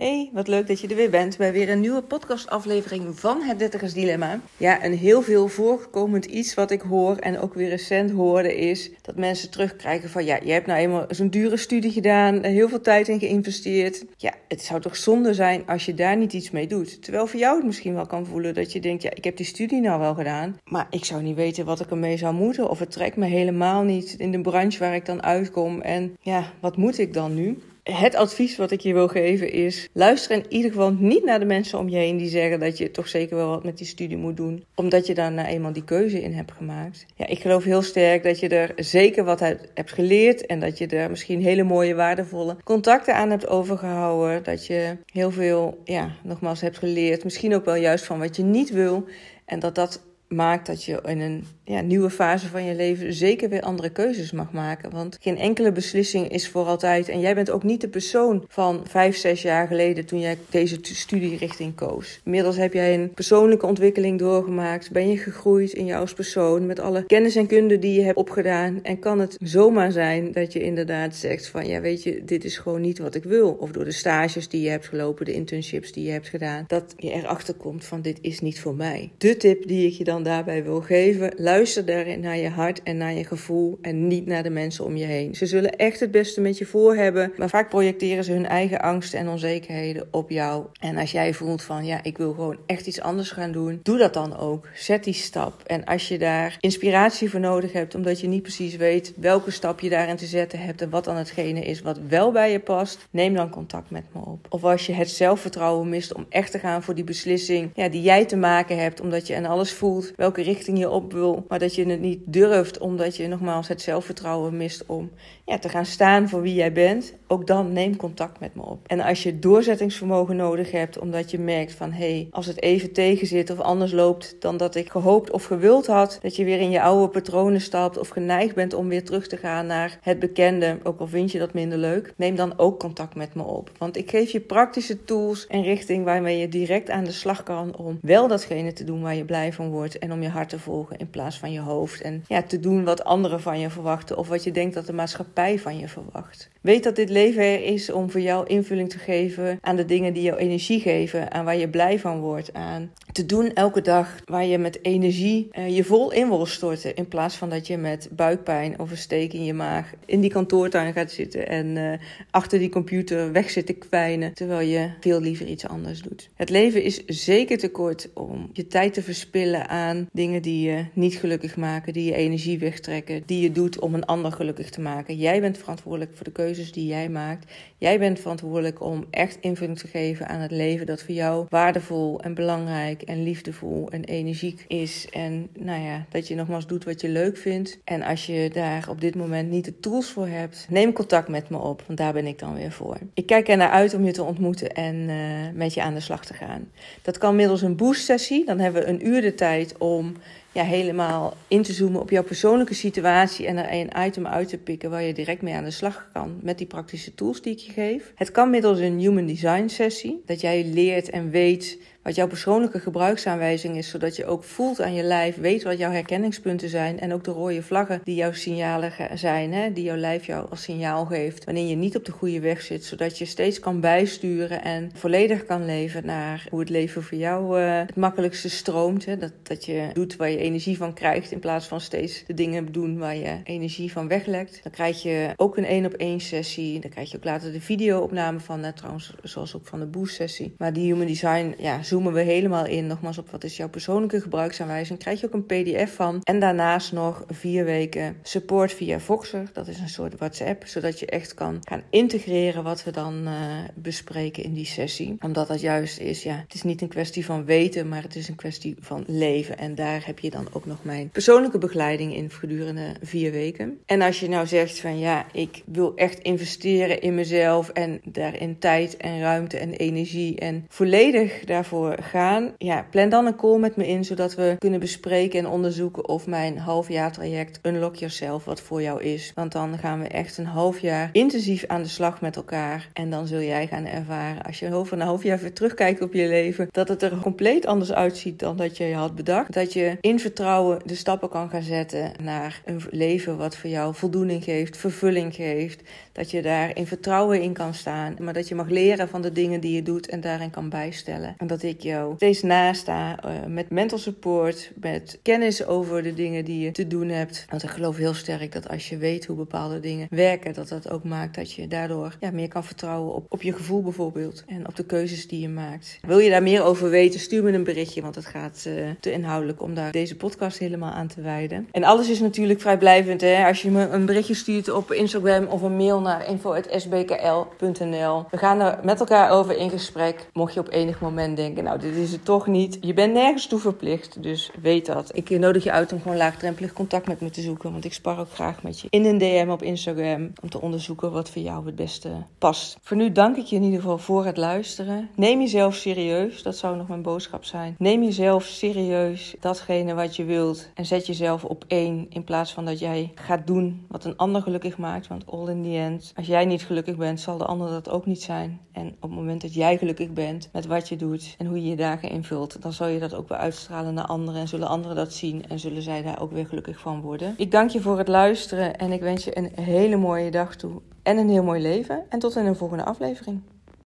Hey, wat leuk dat je er weer bent bij weer een nieuwe podcastaflevering van Het Dertigers Dilemma. Ja, een heel veel voorkomend iets wat ik hoor en ook weer recent hoorde is dat mensen terugkrijgen van ja, je hebt nou eenmaal zo'n dure studie gedaan, heel veel tijd in geïnvesteerd. Ja, het zou toch zonde zijn als je daar niet iets mee doet. Terwijl voor jou het misschien wel kan voelen dat je denkt, ja, ik heb die studie nou wel gedaan, maar ik zou niet weten wat ik ermee zou moeten of het trekt me helemaal niet in de branche waar ik dan uitkom en ja, wat moet ik dan nu? Het advies wat ik je wil geven is: luister in ieder geval niet naar de mensen om je heen die zeggen dat je toch zeker wel wat met die studie moet doen, omdat je daar nou eenmaal die keuze in hebt gemaakt. Ja, ik geloof heel sterk dat je er zeker wat hebt geleerd en dat je er misschien hele mooie, waardevolle contacten aan hebt overgehouden. Dat je heel veel, ja, nogmaals hebt geleerd, misschien ook wel juist van wat je niet wil. En dat dat maakt dat je in een ja, nieuwe fase van je leven zeker weer andere keuzes mag maken. Want geen enkele beslissing is voor altijd. En jij bent ook niet de persoon van vijf, zes jaar geleden toen jij deze studierichting koos. Inmiddels heb jij een persoonlijke ontwikkeling doorgemaakt. Ben je gegroeid in jou als persoon met alle kennis en kunde die je hebt opgedaan. En kan het zomaar zijn dat je inderdaad zegt van ja weet je, dit is gewoon niet wat ik wil. Of door de stages die je hebt gelopen, de internships die je hebt gedaan. Dat je erachter komt van dit is niet voor mij. De tip die ik je dan daarbij wil geven, luister Luister daarin naar je hart en naar je gevoel en niet naar de mensen om je heen. Ze zullen echt het beste met je voor hebben, maar vaak projecteren ze hun eigen angsten en onzekerheden op jou. En als jij voelt van ja, ik wil gewoon echt iets anders gaan doen, doe dat dan ook. Zet die stap. En als je daar inspiratie voor nodig hebt, omdat je niet precies weet welke stap je daarin te zetten hebt en wat dan hetgene is wat wel bij je past, neem dan contact met me op. Of als je het zelfvertrouwen mist om echt te gaan voor die beslissing ja, die jij te maken hebt, omdat je en alles voelt welke richting je op wil, maar dat je het niet durft omdat je nogmaals het zelfvertrouwen mist om ja, te gaan staan voor wie jij bent, ook dan neem contact met me op. En als je doorzettingsvermogen nodig hebt omdat je merkt van hé, hey, als het even tegen zit of anders loopt dan dat ik gehoopt of gewild had, dat je weer in je oude patronen stapt of geneigd bent om weer terug te gaan naar het bekende, ook al vind je dat minder leuk, neem dan ook contact met me op. Want ik geef je praktische tools en richting waarmee je direct aan de slag kan om wel datgene te doen waar je blij van wordt en om je hart te volgen in plaats van je hoofd. En ja, te doen wat anderen van je verwachten of wat je denkt dat de maatschappij van je verwacht. Weet dat dit leven is om voor jou invulling te geven aan de dingen die jou energie geven, aan waar je blij van wordt, aan te doen elke dag waar je met energie uh, je vol in wil storten. In plaats van dat je met buikpijn of een steek in je maag in die kantoortuin gaat zitten en uh, achter die computer weg zit te kwijnen, terwijl je veel liever iets anders doet. Het leven is zeker te kort om je tijd te verspillen aan dingen die je niet gelukkig maken, die je energie wegtrekken, die je doet om een ander gelukkig te maken. Jij bent verantwoordelijk voor de keuzes die jij maakt. Jij bent verantwoordelijk om echt invulling te geven aan het leven dat voor jou waardevol en belangrijk en liefdevol en energiek is. En nou ja, dat je nogmaals doet wat je leuk vindt. En als je daar op dit moment niet de tools voor hebt, neem contact met me op, want daar ben ik dan weer voor. Ik kijk er naar uit om je te ontmoeten en uh, met je aan de slag te gaan. Dat kan middels een boost sessie. Dan hebben we een uur de tijd om ja, helemaal in te zoomen op jouw persoonlijke situatie en er een item uit te pikken waar je direct mee aan de slag kan met die praktische tools die ik je geef. Het kan middels een Human Design sessie, dat jij leert en weet wat jouw persoonlijke gebruiksaanwijzing is, zodat je ook voelt aan je lijf, weet wat jouw herkenningspunten zijn en ook de rode vlaggen die jouw signalen zijn, hè, die jouw lijf jou als signaal geeft wanneer je niet op de goede weg zit, zodat je steeds kan bijsturen en volledig kan leven naar hoe het leven voor jou uh, het makkelijkste stroomt. Hè, dat, dat je doet waar je energie van krijgt in plaats van steeds de dingen doen waar je energie van weglekt. Dan krijg je ook een één op één sessie, dan krijg je ook later de video-opname van, trouwens zoals ook van de boost sessie. Maar die human design, ja, zoomen we helemaal in, nogmaals op wat is jouw persoonlijke gebruiksaanwijzing. Krijg je ook een PDF van. En daarnaast nog vier weken support via Voxer. Dat is een soort WhatsApp, zodat je echt kan gaan integreren wat we dan uh, bespreken in die sessie. Omdat dat juist is, ja, het is niet een kwestie van weten, maar het is een kwestie van leven. En daar heb je dan ook nog mijn persoonlijke begeleiding in gedurende vier weken. En als je nou zegt van ja, ik wil echt investeren in mezelf en daarin tijd en ruimte en energie en volledig daarvoor gaan, ja, plan dan een call met me in, zodat we kunnen bespreken en onderzoeken of mijn halfjaartraject Unlock Yourself wat voor jou is. Want dan gaan we echt een half jaar intensief aan de slag met elkaar. En dan zul jij gaan ervaren, als je over een half jaar weer terugkijkt op je leven, dat het er compleet anders uitziet dan dat je had bedacht. Dat je in vertrouwen de stappen kan gaan zetten naar een leven wat voor jou voldoening geeft, vervulling geeft. Dat je daar in vertrouwen in kan staan, maar dat je mag leren van de dingen die je doet en daarin kan bijstellen. En dat ik jou steeds nasta uh, met mental support, met kennis over de dingen die je te doen hebt. Want ik geloof heel sterk dat als je weet hoe bepaalde dingen werken, dat dat ook maakt dat je daardoor ja, meer kan vertrouwen op, op je gevoel bijvoorbeeld en op de keuzes die je maakt. Wil je daar meer over weten, stuur me een berichtje, want het gaat uh, te inhoudelijk om daar deze podcast helemaal aan te wijden. En alles is natuurlijk vrijblijvend. Hè? Als je me een berichtje stuurt op Instagram of een mail naar info.sbkl.nl. We gaan er met elkaar over in gesprek. Mocht je op enig moment nou dit is het toch niet. Je bent nergens toe verplicht, dus weet dat. Ik nodig je uit om gewoon laagdrempelig contact met me te zoeken, want ik spar ook graag met je in een DM op Instagram om te onderzoeken wat voor jou het beste past. Voor nu dank ik je in ieder geval voor het luisteren. Neem jezelf serieus, dat zou nog mijn boodschap zijn. Neem jezelf serieus, datgene wat je wilt en zet jezelf op één in plaats van dat jij gaat doen wat een ander gelukkig maakt, want all in the end, als jij niet gelukkig bent, zal de ander dat ook niet zijn. En op het moment dat jij gelukkig bent met wat je doet en hoe je je dagen invult, dan zal je dat ook weer uitstralen naar anderen en zullen anderen dat zien en zullen zij daar ook weer gelukkig van worden. Ik dank je voor het luisteren en ik wens je een hele mooie dag toe en een heel mooi leven. En tot in een volgende aflevering.